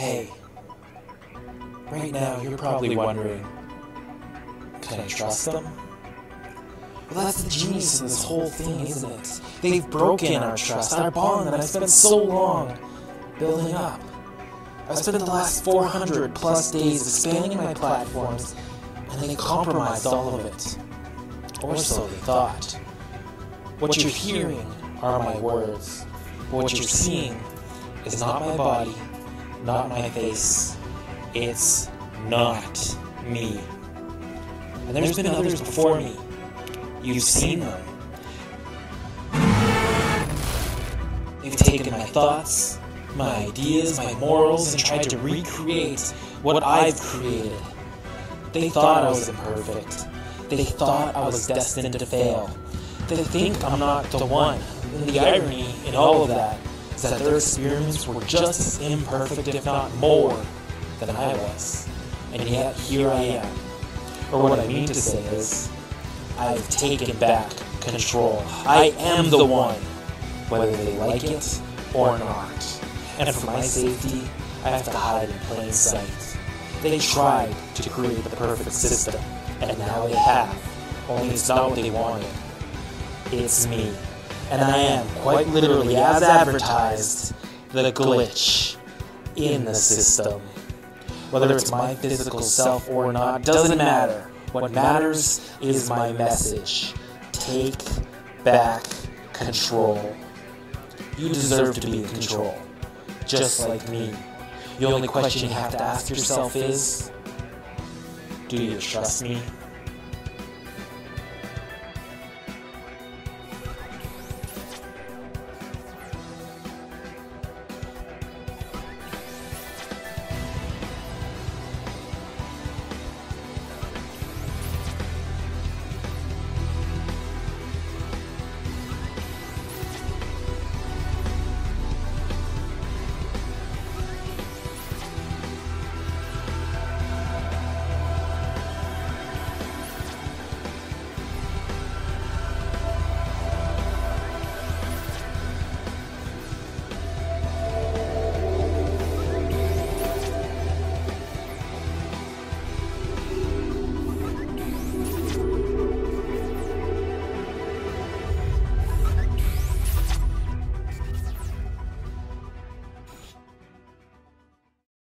Hey, right now you're probably wondering, can I trust them? Well, that's the genius of this whole thing, isn't it? They've broken our trust, our bond that I've spent so long building up. I've spent the last 400 plus days expanding my platforms, and they compromised all of it. Or so they thought. What you're hearing are my words. What you're seeing is not my body, not my face. It's not me. And there's been others before me. You've seen them. They've taken my thoughts, my ideas, my morals, and tried to recreate what I've created. They thought I was imperfect. They thought I was destined to fail. They think I'm not the one. And the irony in all of that is that their experiments were just as imperfect, if not more, than I was. And yet, here I am. Or what I mean to say is, I've taken back control. I am the one, whether they like it or not. And for my safety, I have to hide in plain sight. They tried to create the perfect system, and now they have. Only it's not what they wanted. It's me. And I am, quite literally, as advertised, the glitch in the system. Whether it's my physical self or not, doesn't matter. What matters is my message. Take back control. You deserve to be in control, just like me. The only question you have to ask yourself is Do you trust me?